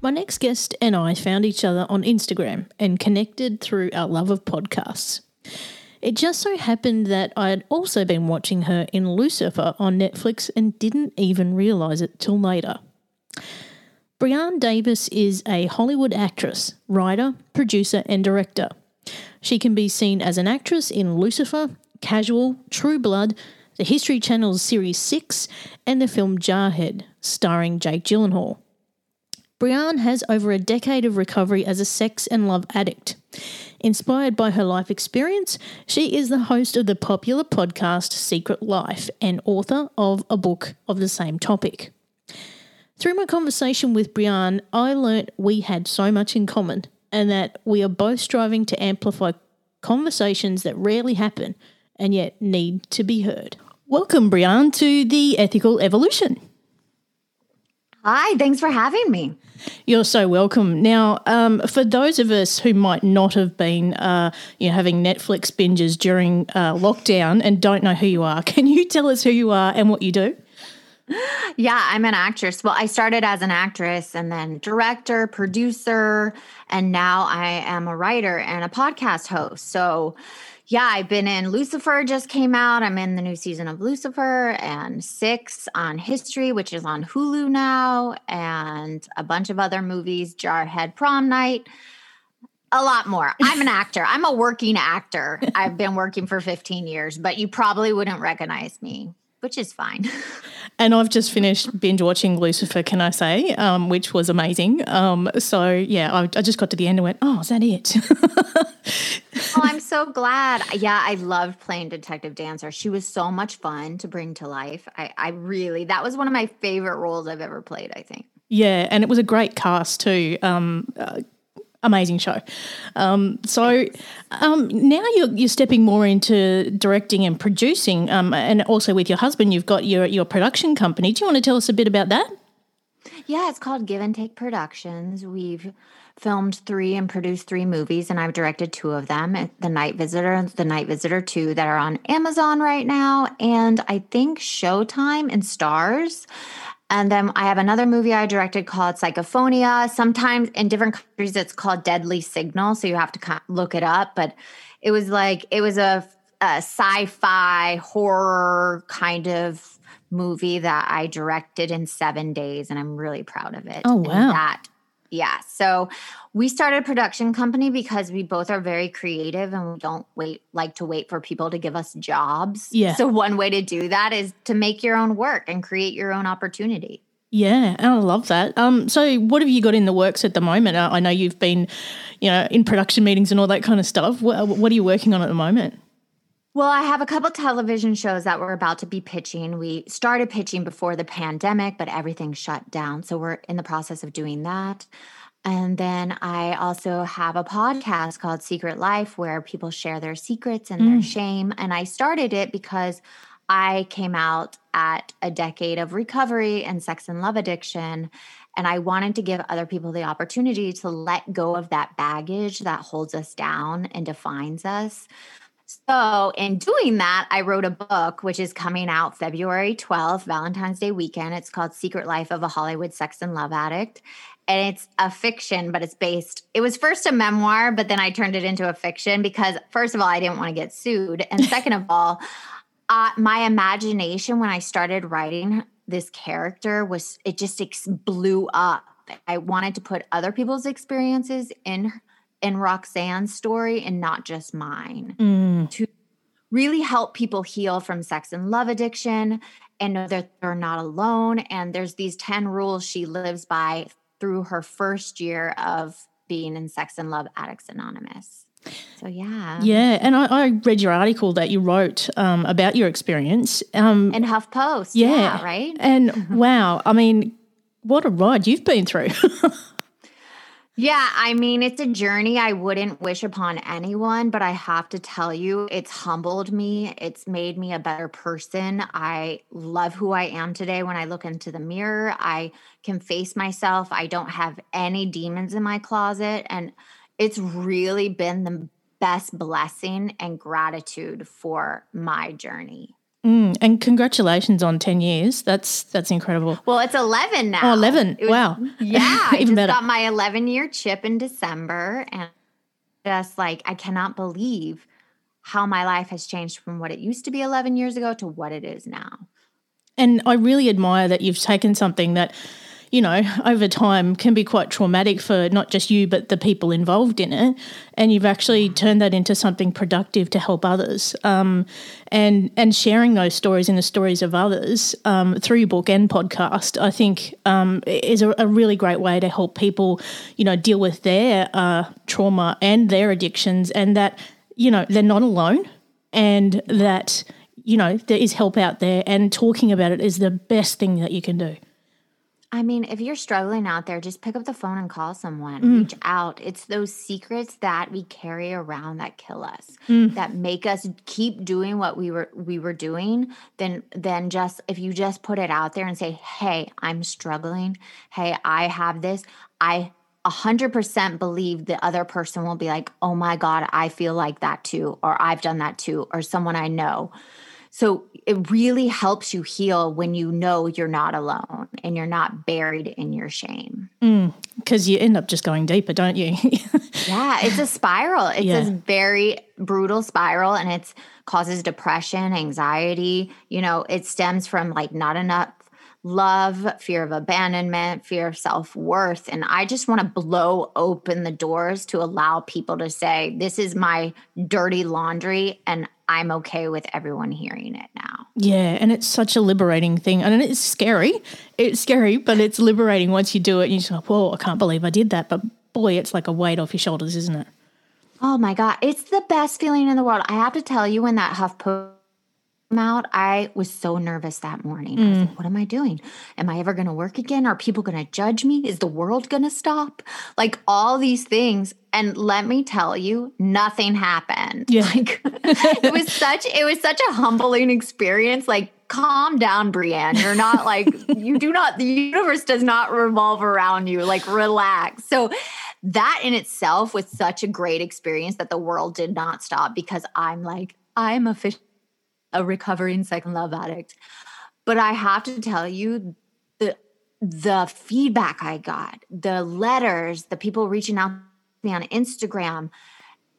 My next guest and I found each other on Instagram and connected through our love of podcasts. It just so happened that I had also been watching her in Lucifer on Netflix and didn't even realise it till later. Brianne Davis is a Hollywood actress, writer, producer, and director. She can be seen as an actress in Lucifer, Casual, True Blood, the History Channel's Series 6, and the film Jarhead, starring Jake Gyllenhaal. Brianne has over a decade of recovery as a sex and love addict. Inspired by her life experience, she is the host of the popular podcast Secret Life and author of a book of the same topic. Through my conversation with Brianne, I learnt we had so much in common and that we are both striving to amplify conversations that rarely happen and yet need to be heard. Welcome, Brianne, to the Ethical Evolution. Hi, thanks for having me. You're so welcome. Now, um, for those of us who might not have been, uh, you know, having Netflix binges during uh, lockdown and don't know who you are, can you tell us who you are and what you do? Yeah, I'm an actress. Well, I started as an actress and then director, producer, and now I am a writer and a podcast host. So, yeah, I've been in Lucifer just came out. I'm in the new season of Lucifer and Six on History, which is on Hulu now, and a bunch of other movies, Jarhead Prom Night. A lot more. I'm an actor. I'm a working actor. I've been working for 15 years, but you probably wouldn't recognize me, which is fine. And I've just finished binge watching Lucifer, can I say, um, which was amazing. Um, so, yeah, I, I, just got to the end and went, oh, is that it? oh, I'm so glad. Yeah, I loved playing Detective Dancer. She was so much fun to bring to life. I, I really, that was one of my favorite roles I've ever played, I think. Yeah, and it was a great cast too. Um, uh, amazing show. Um, so um, now you're, you're stepping more into directing and producing, um, and also with your husband, you've got your your production company. Do you want to tell us a bit about that? Yeah, it's called Give and Take Productions. We've filmed three and produced three movies, and I've directed two of them The Night Visitor and The Night Visitor 2 that are on Amazon right now, and I think Showtime and Starz. And then I have another movie I directed called Psychophonia. Sometimes in different countries, it's called Deadly Signal. So you have to look it up. But it was like, it was a, a sci fi horror kind of movie that I directed in seven days. And I'm really proud of it. Oh, wow. And that yeah. So we started a production company because we both are very creative and we don't wait like to wait for people to give us jobs. Yeah. So one way to do that is to make your own work and create your own opportunity. Yeah, I love that. Um, so what have you got in the works at the moment? I know you've been, you know, in production meetings and all that kind of stuff. What, what are you working on at the moment? Well, I have a couple television shows that we're about to be pitching. We started pitching before the pandemic, but everything shut down. So we're in the process of doing that. And then I also have a podcast called Secret Life where people share their secrets and mm. their shame. And I started it because I came out at a decade of recovery and sex and love addiction. And I wanted to give other people the opportunity to let go of that baggage that holds us down and defines us. So, in doing that, I wrote a book which is coming out February 12th, Valentine's Day weekend. It's called Secret Life of a Hollywood Sex and Love Addict. And it's a fiction, but it's based, it was first a memoir, but then I turned it into a fiction because, first of all, I didn't want to get sued. And second of all, uh, my imagination when I started writing this character was, it just ex- blew up I wanted to put other people's experiences in in Roxanne's story and not just mine. Mm. To really help people heal from sex and love addiction and know that they're not alone. And there's these 10 rules she lives by through her first year of being in Sex and Love Addicts Anonymous. So yeah, Yeah, and I, I read your article that you wrote um, about your experience. Um, and HuffPost, yeah, yeah, right. And wow, I mean, what a ride you've been through. Yeah, I mean, it's a journey I wouldn't wish upon anyone, but I have to tell you, it's humbled me. It's made me a better person. I love who I am today when I look into the mirror. I can face myself. I don't have any demons in my closet. And it's really been the best blessing and gratitude for my journey. Mm, and congratulations on 10 years. That's that's incredible. Well, it's 11 now. Oh, 11. Was- wow. Yeah, I Even just better. got my 11 year chip in December, and just like I cannot believe how my life has changed from what it used to be 11 years ago to what it is now. And I really admire that you've taken something that, you know, over time can be quite traumatic for not just you, but the people involved in it. And you've actually turned that into something productive to help others. Um, and, and sharing those stories and the stories of others um, through your book and podcast, I think um, is a, a really great way to help people, you know, deal with their uh, trauma and their addictions and that, you know, they're not alone and that you know there is help out there and talking about it is the best thing that you can do I mean, if you're struggling out there, just pick up the phone and call someone. Mm. Reach out. It's those secrets that we carry around that kill us, Mm. that make us keep doing what we were we were doing. Then then just if you just put it out there and say, "Hey, I'm struggling. Hey, I have this." I 100% believe the other person will be like, "Oh my god, I feel like that too," or "I've done that too," or someone I know. So it really helps you heal when you know you're not alone and you're not buried in your shame. Mm, because you end up just going deeper don't you Yeah, it's a spiral. It's Yeah. this very brutal spiral and it causes depression, anxiety. You know, it stems from like not enough love, fear of abandonment, fear of self worth. And I just want to blow open the doors to allow people to say, this is my dirty laundry and I'm okay with everyone hearing it now. yeah and it's such a liberating thing and it's scary it's scary but it's liberating once you do it and you're just like whoa i can't believe i did that but boy it's like a weight off your shoulders isn't it Oh my God. It's the best feeling in the world. I have to tell you, when that HuffPo out, I was so nervous that morning. I was like, mm. what am I doing? Am I ever going to work again? Are people going to judge me? Is the world going to stop? Like all these things. And let me tell you, nothing happened. Yeah. Like it was such, it was such a humbling experience. Like, calm down, Brianne. You're not like, you do not, the universe does not revolve around you. Like, relax. So, that in itself was such a great experience that the world did not stop because I'm like, I'm a fish, a recovering sex and love addict. But I have to tell you, the the feedback I got, the letters, the people reaching out to me on Instagram,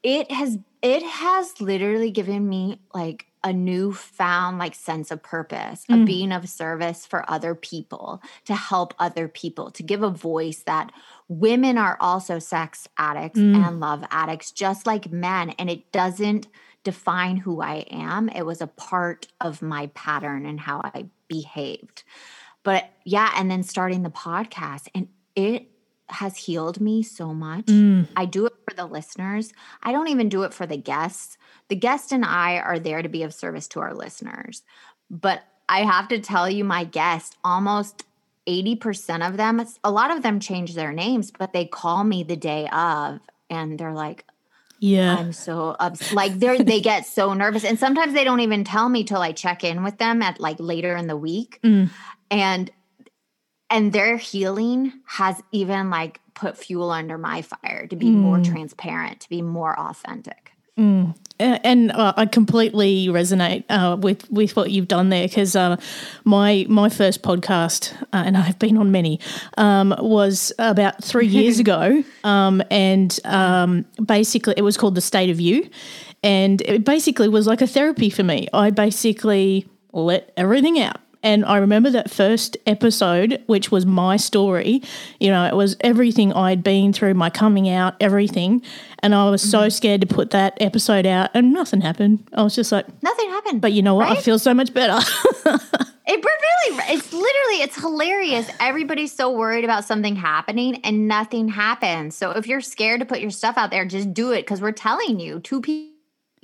it has it has literally given me like a newfound like sense of purpose of mm. being of service for other people to help other people to give a voice that women are also sex addicts mm. and love addicts just like men and it doesn't define who i am it was a part of my pattern and how i behaved but yeah and then starting the podcast and it has healed me so much mm. I do it for the listeners. I don't even do it for the guests. The guest and I are there to be of service to our listeners. But I have to tell you, my guests, almost 80% of them, a lot of them change their names, but they call me the day of and they're like, yeah I'm so ups- like they're they get so nervous. And sometimes they don't even tell me till I check in with them at like later in the week. Mm. And and their healing has even like put fuel under my fire to be more transparent, to be more authentic. A- and uh, I completely resonate uh, with with what you've done there because uh, my my first podcast, uh, and I've been on many, um, was about three years ago, um, and um, basically it was called the State of You, and it basically was like a therapy for me. I basically let everything out. And I remember that first episode, which was my story. You know, it was everything I'd been through, my coming out, everything. And I was so mm-hmm. scared to put that episode out, and nothing happened. I was just like, Nothing happened. but you know what? I feel so much better. It really, it's literally, it's hilarious. Everybody's so worried about something happening and nothing happens. So if you're scared to put your stuff out there, just do it because we're telling you, two people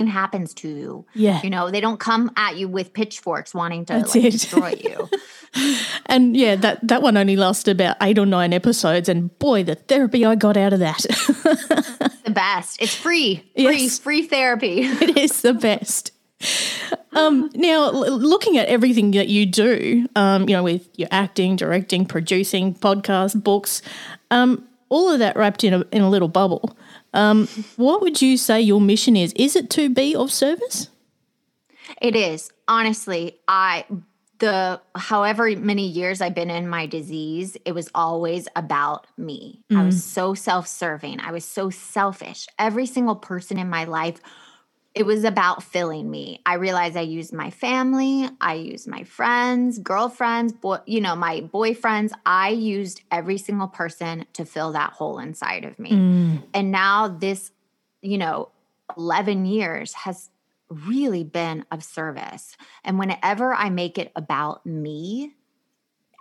happens to you. yeah. You know, they don't come at you with pitchforks wanting to like, destroy you. And yeah, that, that one only lasted about eight or nine episodes. And boy, the therapy I got out of that. the best. It's free. Free, Yes. free therapy. it is the best. Um, now, l- looking at everything that you do, um, you know, with your acting, directing, producing, podcast, books, um, all of that wrapped in a, in a little bubble. Um, what would you say your mission is? Is it to be of service? It is. Honestly, I the however many years I've been in my disease, it was always about me. I was so self-serving. I was so selfish. Every single person in my life it was about filling me. I realized I used my family, I used my friends, girlfriends, boy, you know, my boyfriends. I used every single person to fill that hole inside of me. Mm. And now this, you know, 11 years has really been of service. And whenever I make it about me,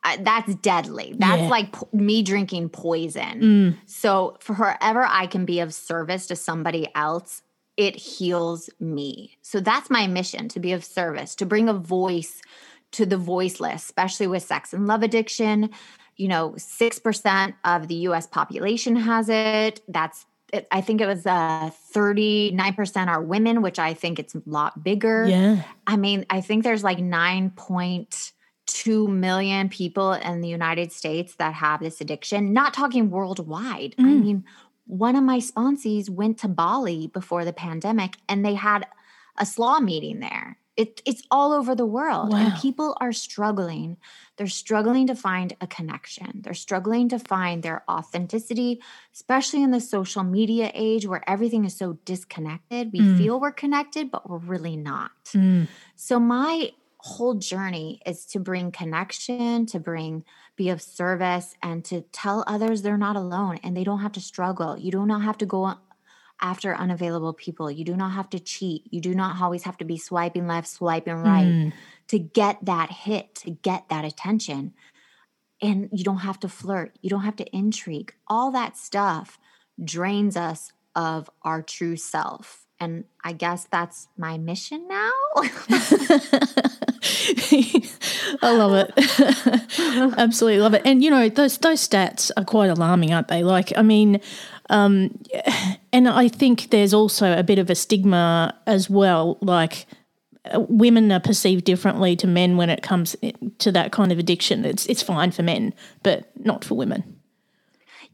I, that's deadly. That's Yeah. like po- me drinking poison. Mm. So, forever I can be of service to somebody else, it heals me. So, that's my mission to be of service, to bring a voice to the voiceless, especially with sex and love addiction. You know, 6% of the US population has it. That's it, I think it was uh, 39% are women, which I think it's a lot bigger. Yeah. I mean, I think there's like 9.2 million people in the United States that have this addiction, not talking worldwide. I Mm. mean, one of my sponsees went to Bali before the pandemic and they had a SLAA meeting there. It, it's all over the world and people are struggling. They're struggling to find a connection. They're struggling to find their authenticity, especially in the social media age where everything is so disconnected. We Mm. feel we're connected, but we're really not. Mm. So my whole journey is to bring connection, to bring be of service and to tell others they're not alone and they don't have to struggle. You do not have to go after unavailable people. You do not have to cheat. You do not always have to be swiping left, swiping right Mm. to get that hit, to get that attention. And you don't have to flirt. You don't have to intrigue. All that stuff drains us of our true self. And I guess that's my mission now. I love it. Absolutely love it. And you know, those those stats are quite alarming, aren't they? Like, I mean, um, and I think there's also a bit of a stigma as well. Like, uh, women are perceived differently to men when it comes to that kind of addiction. It's it's fine for men, but not for women.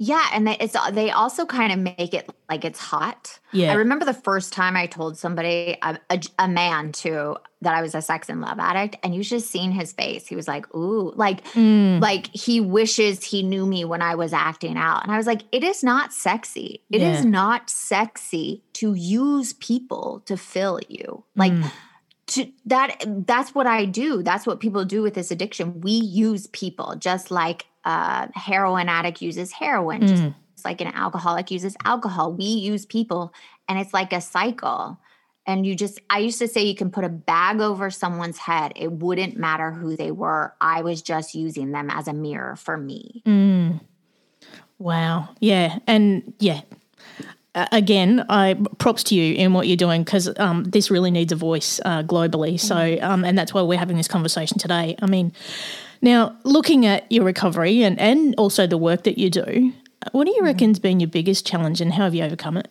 Yeah, and they, it's they also kind of make it like it's hot. Yeah. I remember the first time I told somebody, a, a, a man too, that I was a sex and love addict, and you should have seen his face. He was like, "Ooh," like Mm. like he wishes he knew me when I was acting out, and I was like, "It is not sexy. It is Yeah. not sexy to use people to fill you. Like." Mm. to that that's what i do that's what people do with this addiction we use people just like a heroin addict uses heroin just Mm. like an alcoholic uses alcohol we use people and it's like a cycle and you just i used to say you can put a bag over someone's head it wouldn't matter who they were i was just using them as a mirror for me Mm. Wow. Yeah. And yeah. Uh, again, I props to you in what you're doing because um, this really needs a voice uh, globally. So, um, and that's why we're having this conversation today. I mean, now looking at your recovery and and also the work that you do, what do you reckon's been your biggest challenge, and how have you overcome it?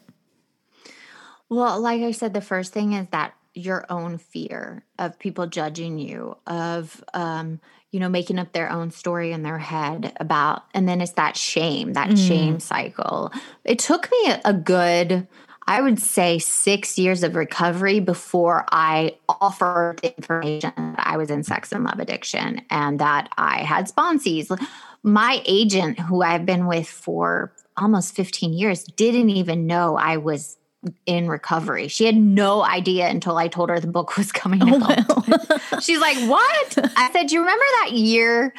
Well, like I said, the first thing is that your own fear of people judging you, of um, you know, making up their own story in their head about, and then it's that shame, that shame cycle. It took me a good, I would say, six years of recovery before I offered the information that I was in sex and love addiction and that I had sponsees. My agent, who I've been with for almost 15 years, didn't even know I was in recovery. She had no idea until I told her the book was coming Oh, out. wow. She's like, "What?" I said, "Do you remember that year,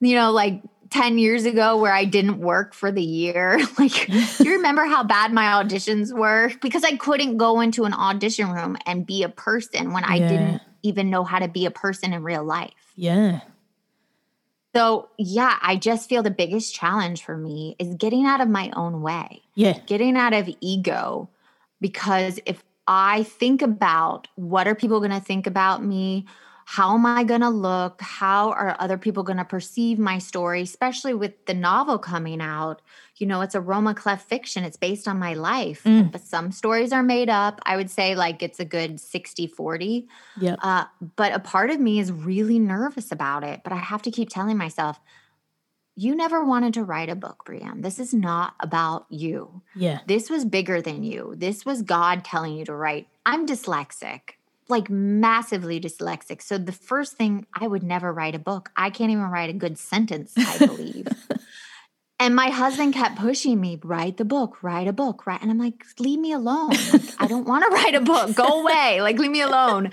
you know, like 10 years ago where I didn't work for the year? Like, you remember how bad my auditions were? Because I couldn't go into an audition room and be a person when I Yeah. didn't even know how to be a person in real life. yeah. So, yeah, I just feel the biggest challenge for me is getting out of my own way, Yeah. getting out of ego. Because if I think about what are people going to think about me? How am I going to look? How are other people going to perceive my story, especially with the novel coming out? You know, it's a roman à clef fiction. It's based on my life, Mm. but some stories are made up. I would say like it's a good 60 40. Yep. Uh, but a part of me is really nervous about it. But I have to keep telling myself, you never wanted to write a book, Brianne. This is not about you. Yeah. This was bigger than you. This was God telling you to write. I'm dyslexic, like massively dyslexic. So the first thing, I would never write a book. I can't even write a good sentence, I believe. and my husband kept pushing me, write the book, write a book, right? And I'm like, leave me alone. Like, I don't want to write a book. Go away. Like, leave me alone.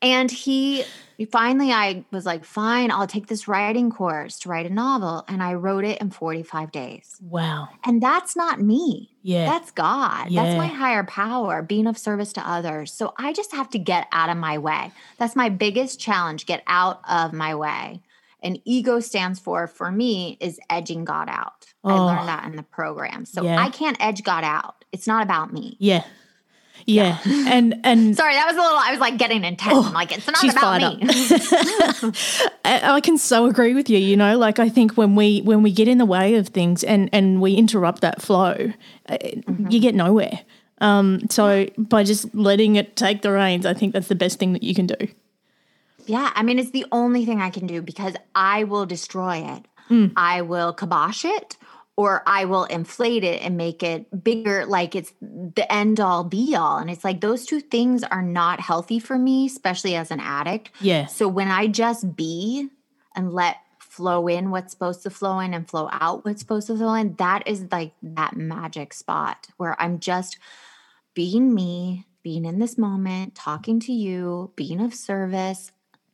And he finally, I was like, fine, I'll take this writing course to write a novel. And I wrote it in 45 days. Wow. And that's not me. Yeah. That's God. Yeah. That's my higher power, being of service to others. So I just have to get out of my way. That's my biggest challenge get out of my way. And ego stands for, for me, is edging God out. I Oh. learned that in the program. So Yeah. I can't edge God out. It's not about me. yeah. Yeah. And and Sorry, that was a little, I was like getting intense. Oh, I'm like, it's not about me. I I can so agree with you. You know, like I think when we when we get in the way of things and and we interrupt that flow, uh, you get nowhere. Um, so by just letting it take the reins, I think that's the best thing that you can do. Yeah, I mean, it's the only thing I can do because I will destroy it. Mm. I will kibosh it or I will inflate it and make it bigger, like it's the end all be all. And it's like those two things are not healthy for me, especially as an addict. Yeah. So when I just be and let flow in what's supposed to flow in and flow out what's supposed to flow in, that is like that magic spot where I'm just being me, being in this moment, talking to you, being of service.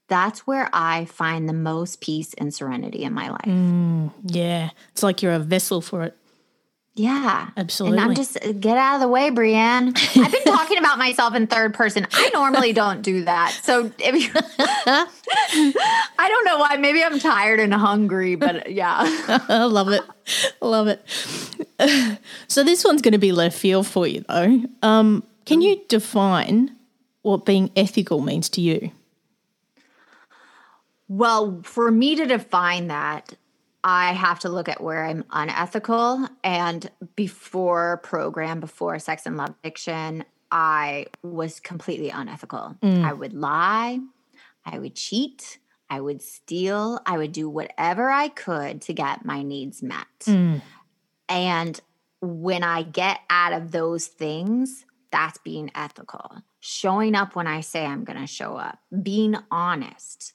That's where I find the most peace and serenity in my life. Mm, yeah. It's like you're a vessel for it. Yeah. Absolutely. And I'm just get out of the way, Brianne. I've been talking about myself in third person. I normally don't do that. So if you I don't know why. Maybe I'm tired and hungry, but yeah. I love it. I love it. so this one's going to be left field for you, though. Um, can you define what being ethical means to you? Well, for me to define that, I have to look at where I'm unethical. And before program, before sex and love fiction, I was completely unethical. Mm. I would lie, I would cheat, I would steal, I would do whatever I could to get my needs met. Mm. And when I get out of those things, that's being ethical. Showing up when I say I'm going to show up, being honest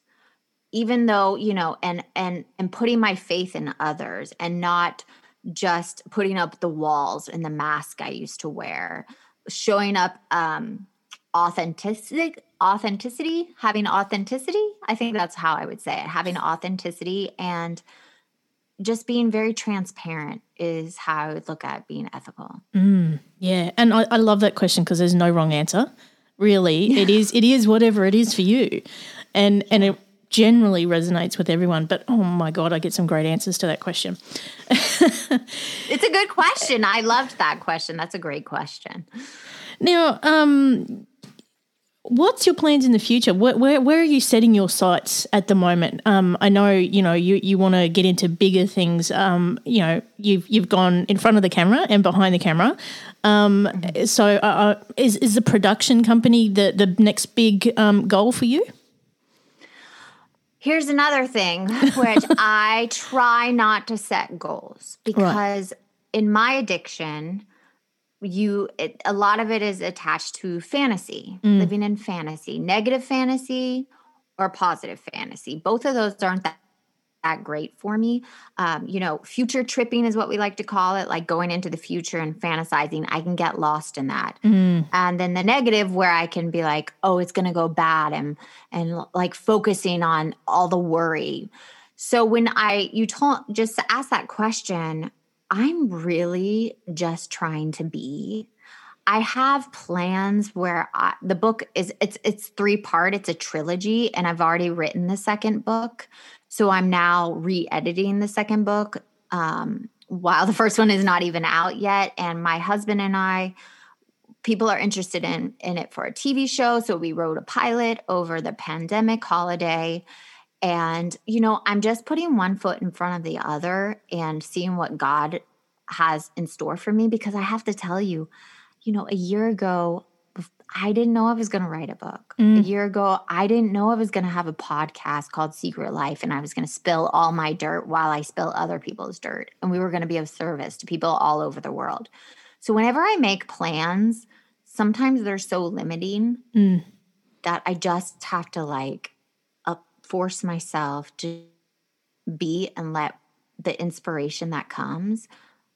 even though you know and and and putting my faith in others and not just putting up the walls and the mask i used to wear showing up um authenticity authenticity having authenticity i think that's how i would say it having authenticity and just being very transparent is how i would look at being ethical. Yeah, and I, I love that question because there's no wrong answer. Really, it is it is whatever it is for you, and and it generally resonates with everyone. But oh my god, I get some great answers to that question. it's a good question i loved that question that's a great question Now, um, what's your plans in the future? Where, where where are you setting your sights at the moment? Um, I know you know you you want to get into bigger things. Um, you know you've you've gone in front of the camera and behind the camera. Um, so uh, uh, is is the production company the the next big um, goal for you? Here's another thing, which I try not to set goals because in my addiction, you it, a lot of it is attached to fantasy, mm. living in fantasy, negative fantasy or positive fantasy. Both of those aren't that that great for me. Um, you know, future tripping is what we like to call it, like going into the future and fantasizing. I can get lost in that. Mm. And then the negative where I can be like, oh, it's going to go bad and and like focusing on all the worry. So when I you told just to ask that question, I'm really just trying to be I have plans where I, the book is it's it's three part. It's a trilogy, and I've already written the second book. So I'm now re-editing the second book um, while the first one is not even out yet. And my husband and I, people are interested in in it for a TV show. So we wrote a pilot over the pandemic holiday. And, you know, I'm just putting one foot in front of the other and seeing what God has in store for me because I have to tell you, you know, a year ago, I didn't know I was going to write a book. Mm. A year ago, I didn't know I was going to have a podcast called Secret Life and I was going to spill all my dirt while I spill other people's dirt. And we were going to be of service to people all over the world. So whenever I make plans, sometimes they're so limiting Mm. that I just have to like uh, force myself to be and let the inspiration that comes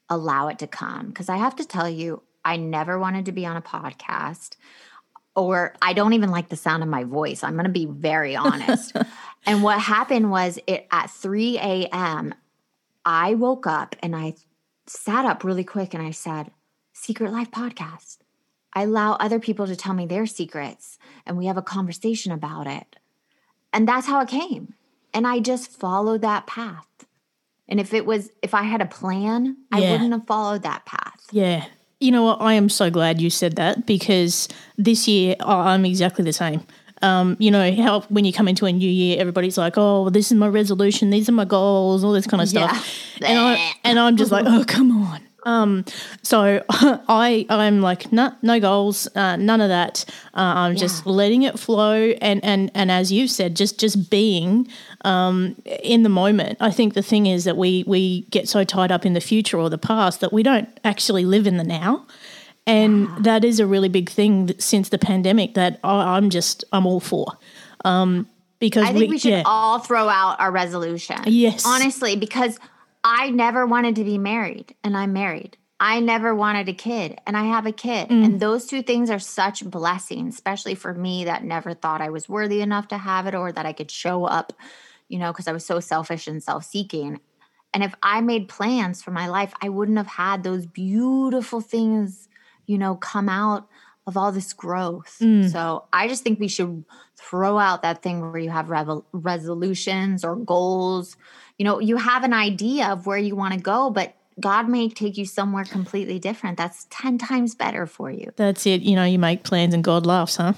allow it to come. Because I have to tell you, I never wanted to be on a podcast, or I don't even like the sound of my voice. I'm going to be very honest. and what happened was, it at 3 a.m. I woke up and I sat up really quick and I said, "Secret Life Podcast." I allow other people to tell me their secrets, and we have a conversation about it. And that's how it came. And I just followed that path. And if it was, if I had a plan, I wouldn't have followed that path. Yeah. You know what? I am so glad you said that because this year I- I'm exactly the same. Um, you know how when you come into a new year, everybody's like, "Oh, this is my resolution. These are my goals. All this kind of stuff." yeah. And I and I'm just like, "Oh, come on." Um, so I I'm like, no, no goals, uh, none of that. Uh, I'm just letting it flow, and and and as you said, just just being um, in the moment. I think the thing is that we we get so tied up in the future or the past that we don't actually live in the now. And that is a really big thing since the pandemic that I, I'm just I'm all for, um, because I think we, should yeah, all throw out our resolution. Yes. Honestly, because I never wanted to be married and I'm married. I never wanted a kid and I have a kid. Mm. And those two things are such blessings, especially for me that never thought I was worthy enough to have it or that I could show up, you know, because I was so selfish and self seeking. And if I made plans for my life, I wouldn't have had those beautiful things, you know, come out of all this growth. Mm. So I just think we should throw out that thing where you have revel- resolutions or goals. You know, you have an idea of where you want to go, but God may take you somewhere completely different. That's 10 times better for you. that's it. You know, you make plans and God laughs, huh?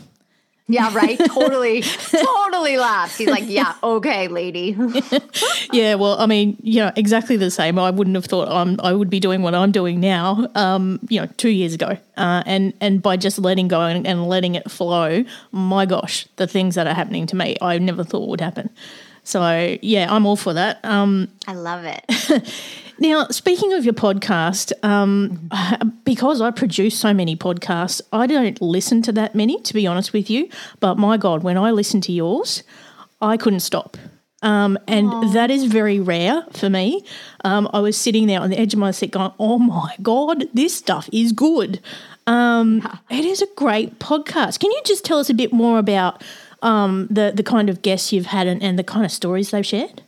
Yeah, right. totally, totally laughs. He's like, yeah, okay, lady. yeah, well, I mean, you know, exactly the same. I wouldn't have thought I'm, I would be doing what I'm doing now, um, you know, two years ago. Uh, and and by just letting go and, and letting it flow, my gosh, the things that are happening to me, I never thought would happen. So yeah, I'm all for that. Um, I love it. now, speaking of your podcast, um, because I produce so many podcasts, I don't listen to that many, to be honest with you. But my God, when I listen to yours, I couldn't stop. Um, and that is very rare for me. Um, I was sitting there on the edge of my seat going, oh my God, this stuff is good. Um, It is a great podcast. Can you just tell us a bit more about um, the, the kind of guests you've had and, and the kind of stories they've shared?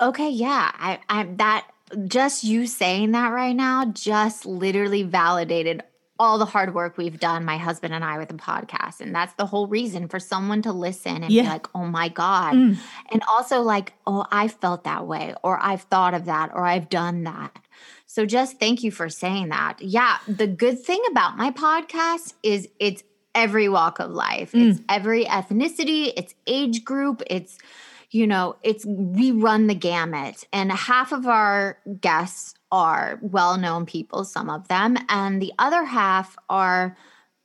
Okay, yeah. I, I that just you saying that right now just literally validated all the hard work we've done, my husband and I, with the podcast. And that's the whole reason for someone to listen and Yeah. be like, oh my God. Mm. And also like, oh, I felt that way, or I've thought of that, or I've done that. So just thank you for saying that. Yeah. The good thing about my podcast is it's every walk of life. It's every ethnicity, it's age group, it's you know, it's we run the gamut. And half of our guests are well-known people, some of them, and the other half are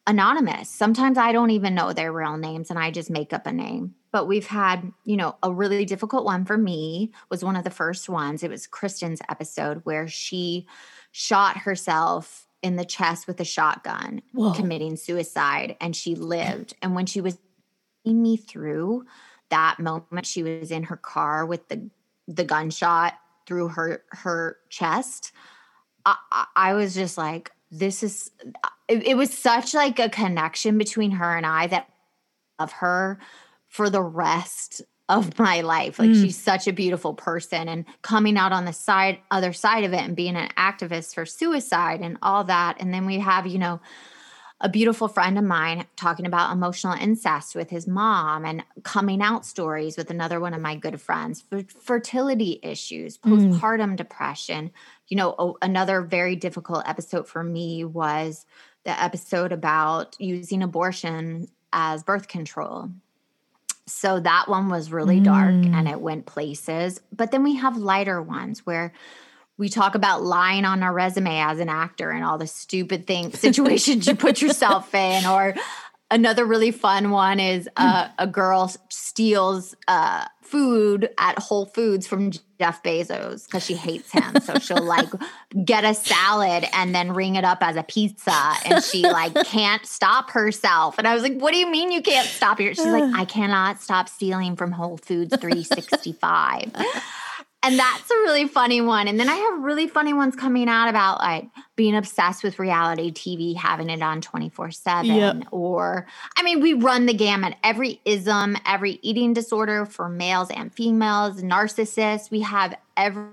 anonymous. Sometimes I don't even know their real names and I just make up a name. But we've had, you know, a really difficult one for me was one of the first ones. It was Kristen's episode where she shot herself in the chest with a shotgun, Whoa. committing suicide, and she lived. And when she was me through that moment, she was in her car with the the gunshot through her her chest, I, I, was just like, this is. It, it was such like a connection between her and I that of her for the rest of my life. Like mm. she's such a beautiful person and coming out on the side other side of it and being an activist for suicide and all that. And then we have, you know, a beautiful friend of mine talking about emotional incest with his mom and coming out stories with another one of my good friends, fertility issues, mm. postpartum mm. depression. You know, another very difficult episode for me was the episode about using abortion as birth control. So that one was really mm. dark and it went places. But then we have lighter ones where we talk about lying on our resume as an actor and all the stupid things situations you put yourself in or another really fun one is uh, a girl steals uh, food at Whole Foods from Jeff Bezos because she hates him. So she'll like get a salad and then ring it up as a pizza, and she like can't stop herself. And I was like, "What do you mean you can't stop here?" She's like, "I cannot stop stealing from Whole Foods 365." And that's a really funny one. And then I have really funny ones coming out about like being obsessed with reality TV, having it on 24 7. Or, I mean, we run the gamut every ism, every eating disorder for males and females, narcissists. We have every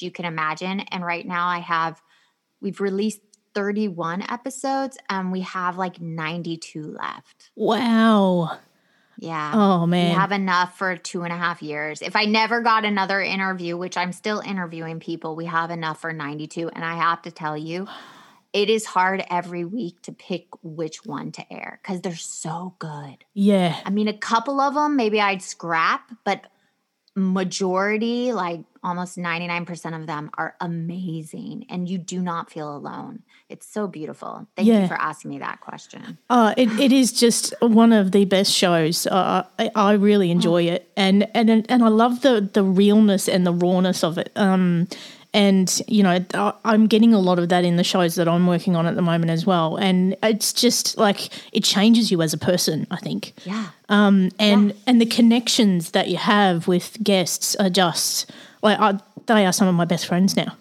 you can imagine. And right now I have, we've released 31 episodes and we have like 92 left. Wow. Yeah. Oh man. We have enough for two and a half years. If I never got another interview, which I'm still interviewing people, we have enough for 92. And I have to tell you, it is hard every week to pick which one to air because they're so good. Yeah. I mean, a couple of them maybe I'd scrap, but majority, like almost 99% of them, are amazing. And you do not feel alone. It's so beautiful. Thank yeah. you for asking me that question. Uh, it, it is just one of the best shows. Uh, I, I, really enjoy it, and and and I love the the realness and the rawness of it. Um, and you know, I'm getting a lot of that in the shows that I'm working on at the moment as well. And it's just like it changes you as a person. I think. Yeah. Um, and yeah. and the connections that you have with guests are just like I, they are some of my best friends now.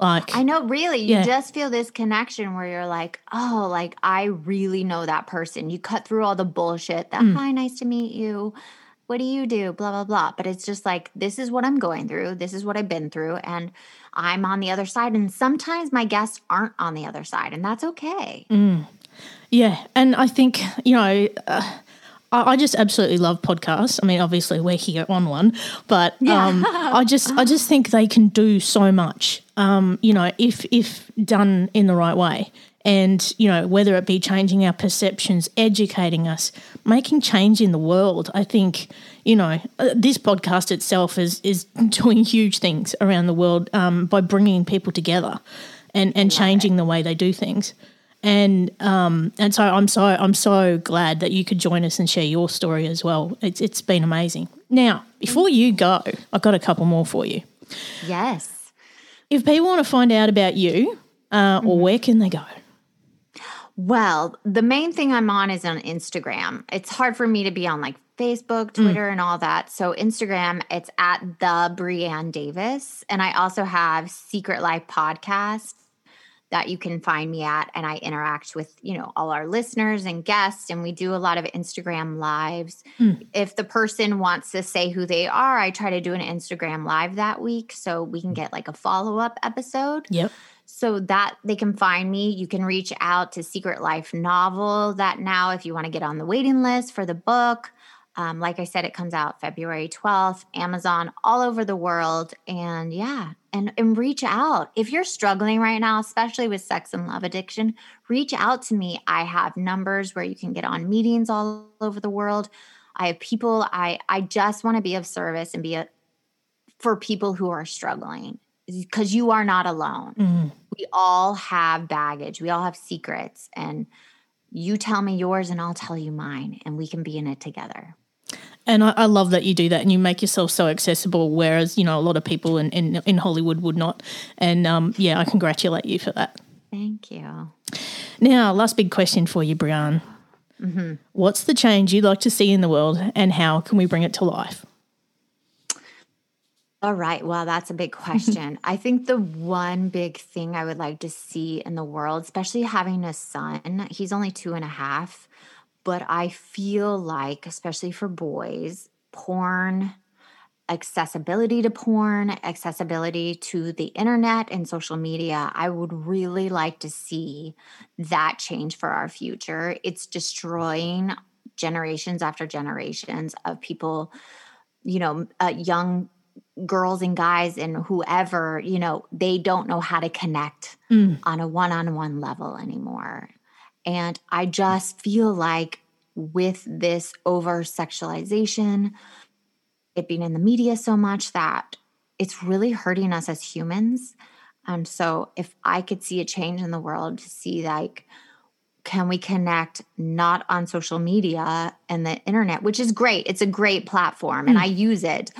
Like I know really you yeah. just feel this connection where you're like, "Oh, like I really know that person." You cut through all the bullshit. That, mm. "Hi, nice to meet you." What do you do? blah blah blah. But it's just like this is what I'm going through. This is what I've been through and I'm on the other side and sometimes my guests aren't on the other side and that's okay. Mm. Yeah, and I think, you know, uh, I just absolutely love podcasts. I mean, obviously we're here on one, but um, yeah. I just I just think they can do so much. Um, you know, if if done in the right way, and you know whether it be changing our perceptions, educating us, making change in the world. I think you know uh, this podcast itself is is doing huge things around the world um, by bringing people together and and changing it. the way they do things and um, and so I'm so I'm so glad that you could join us and share your story as well. It's it's been amazing. Now, before you go, I've got a couple more for you. Yes. If people want to find out about you, uh, mm-hmm. or where can they go? Well, the main thing I'm on is on Instagram. It's hard for me to be on like Facebook, mm. Twitter, mm. and all that. So Instagram, it's at the Brianne Davis, and I also have Secret Life Podcast that you can find me at and i interact with you know all our listeners and guests and we do a lot of instagram lives mm. if the person wants to say who they are i try to do an instagram live that week so we can get like a follow-up episode yep so that they can find me you can reach out to secret life novel that now if you want to get on the waiting list for the book um, like I said, it comes out February 12th, Amazon all over the world. And yeah, and, and reach out. If you're struggling right now, especially with sex and love addiction, reach out to me. I have numbers where you can get on meetings all over the world. I have people I I just want to be of service and be a for people who are struggling because you are not alone. Mm. We all have baggage. We all have secrets and you tell me yours and I'll tell you mine and we can be in it together. And I, I, love that you do that and you make yourself so accessible, whereas, you know, a lot of people in, in, in Hollywood would not. And um, yeah, I congratulate you for that. Thank you. Now, last big question for you, Brianne. Mm-hmm. What's the change you'd like to see in the world and how can we bring it to life? All right. Well, that's a big question. I think the one big thing I would like to see in the world, especially having a son, he's only two and a half, but I feel like, especially for boys, porn, accessibility to porn, accessibility to the internet and social media, I would really like to see that change for our future. It's destroying generations after generations of people, you know, uh, young girls and guys and whoever, you know, they don't know how to connect mm. on a one on one level anymore. And I just feel like with this over sexualization, it being in the media so much that it's really hurting us as humans. And so if I could see a change in the world to see like, can we connect not on social media and the internet, which is great. It's a great platform and mm. I use it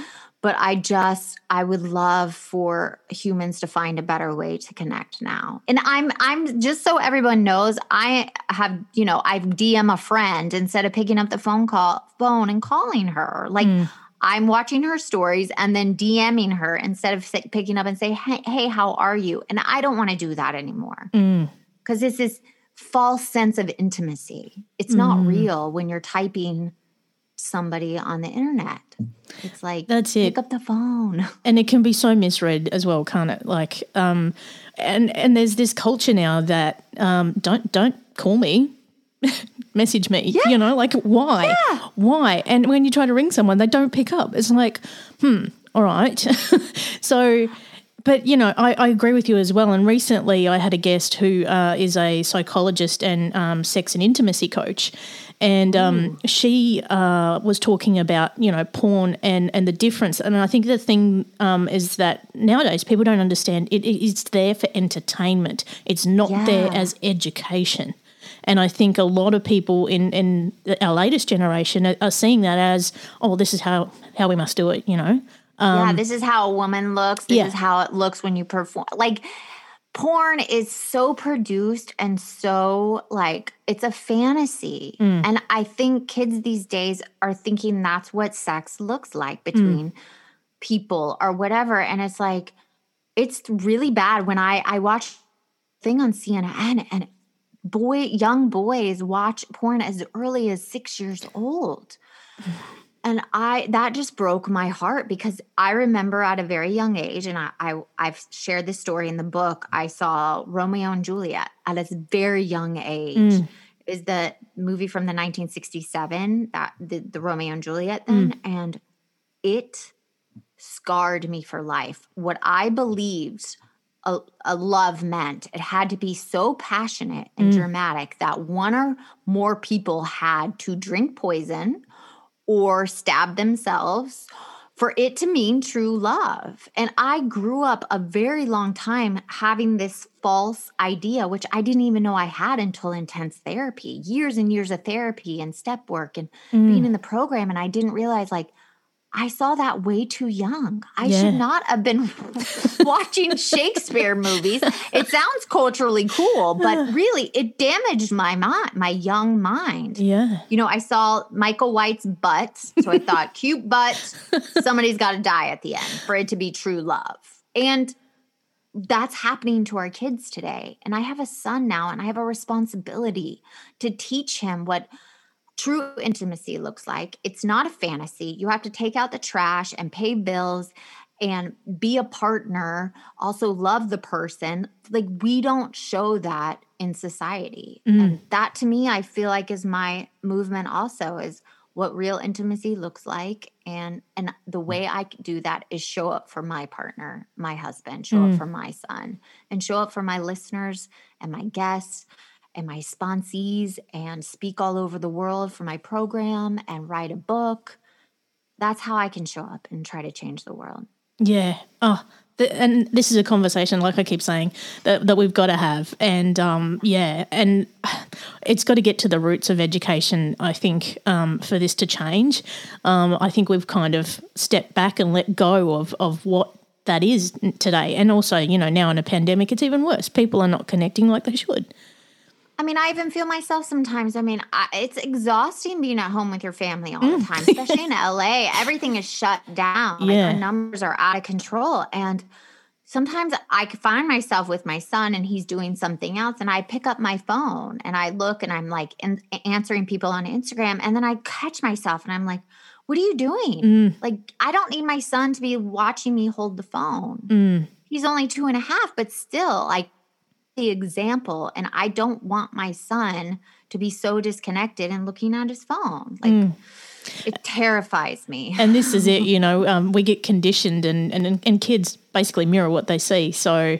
but I just I would love for humans to find a better way to connect now. And I'm I'm just so everyone knows I have, you know, I DM a friend instead of picking up the phone call phone and calling her. Like mm. I'm watching her stories and then DMing her instead of picking up and say, "Hey, hey how are you?" And I don't want to do that anymore. Mm. Cuz this false sense of intimacy. It's mm. not real when you're typing somebody on the internet. It's like that's it. Pick up the phone, and it can be so misread as well, can't it? Like, um, and and there's this culture now that um, don't don't call me. message me yeah. you know like why yeah. why and when you try to ring someone they don't pick up it's like hmm all right so but you know, I, I, agree with you as well. And recently, I had a guest who uh, is a psychologist and um, sex and intimacy coach, and um, she uh, was talking about you know porn and and the difference. And I think the thing um, is that nowadays people don't understand it, it's there for entertainment. It's not yeah. there as education. And I think a lot of people in, in our latest generation are, are seeing that as, oh, this is how, how we must do it, you know? Um, yeah, this is how a woman looks. This yeah. is how it looks when you perform. Like, porn is so produced and so like it's a fantasy. Mm. And I think kids these days are thinking that's what sex looks like mm. between mm. people or whatever. And it's like, it's really bad when I I watch thing on CNN and boy young boys watch porn as early as six years old. And i that just broke my heart because i remember at a very young age and i, I i've shared this story in the book i saw romeo and juliet at a very young age mm. is the movie from the 1967 that the, the romeo and juliet then mm. and it scarred me for life what i believed a, a, love meant. It had to be so passionate and mm. dramatic that one or more people had to drink poison or stab themselves for it to mean true love. And I grew up a very long time having this false idea, which I didn't even know I had until intense therapy, years and years of therapy and step work and mm. being in the program. And I didn't realize, like, I saw that way too young. I yeah. should not have been watching Shakespeare movies. It sounds culturally cool, but really it damaged my mind, my young mind. Yeah. You know, I saw Michael White's butt, so I thought cute butt, somebody's got to die at the end for it to be true love. And that's happening to our kids today. And I have a son now and I have a responsibility to teach him what true intimacy looks like. It's not a fantasy. You have to take out the trash and pay bills and be a partner, also love the person. Like we don't show that in society. Mm. And that to me I feel like is my movement also is what real intimacy looks like and and the way I do that is show up for my partner, my husband, show mm. up for my son and show up for my listeners and my guests and my sponsees and speak all over the world for my program and write a book. That's how I can show up and try to change the world. Yeah. Oh, and this is a conversation, like I keep saying, that, that we've got to have. And um, yeah, and it's got to get to the roots of education, I think, um, for this to change. Um, I think we've kind of stepped back and let go of, of what that is today. And also, you know, now in a pandemic, it's even worse. People are not connecting like they should. I mean, I even feel myself sometimes. I mean, I, it's exhausting being at home with your family all the time, especially in LA. Everything is shut down. Like Yeah. our numbers are out of control. And sometimes I find myself with my son and he's doing something else. And I pick up my phone and I look and I'm like in, answering people on Instagram. And then I catch myself and I'm like, what are you doing? Mm, Like, I don't need my son to be watching me hold the phone mm, he's only two and a half, but still, like the example. And I don't want my son to be so disconnected and looking at his phone. Like mm. it terrifies me. And this is it, you know, um, we get conditioned and, and, and kids basically mirror what they see. So,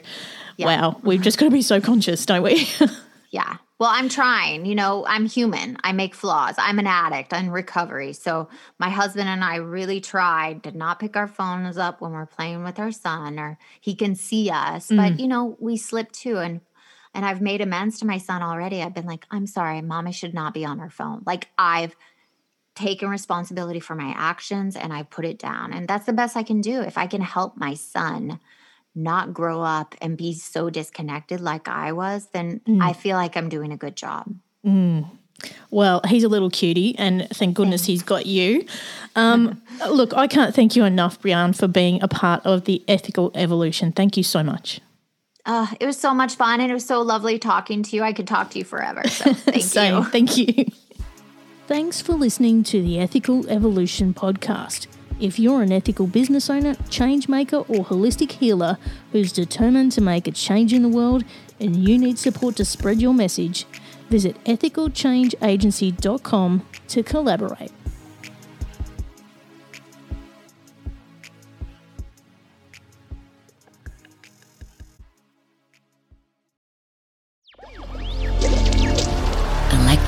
Yeah. wow, we've just got to be so conscious, don't we? Yeah. Well, I'm trying. You know, I'm human. I make flaws. I'm an addict in recovery. So my husband and I really tried to not pick our phones up when we're playing with our son or he can see us. But you know, we slip too. And and I've made amends to my son already. I've been like, I'm sorry, mommy should not be on her phone. Like I've taken responsibility for my actions and I put it down. And that's the best I can do. If I can help my son not grow up and be so disconnected like I was, then I feel like I'm doing a good job. well, he's a little cutie, and thank goodness he's got you. Um, look, I can't thank you enough, Brianne, for being a part of the ethical evolution. Thank you so much. Uh, it was so much fun and it was so lovely talking to you. I could talk to you forever. So thank Same. you. Thank you. Thanks for listening to the Ethical Evolution podcast. If you're an ethical business owner, change maker, or holistic healer who's determined to make a change in the world and you need support to spread your message, visit ethicalchangeagency.com to collaborate.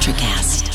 Electricast.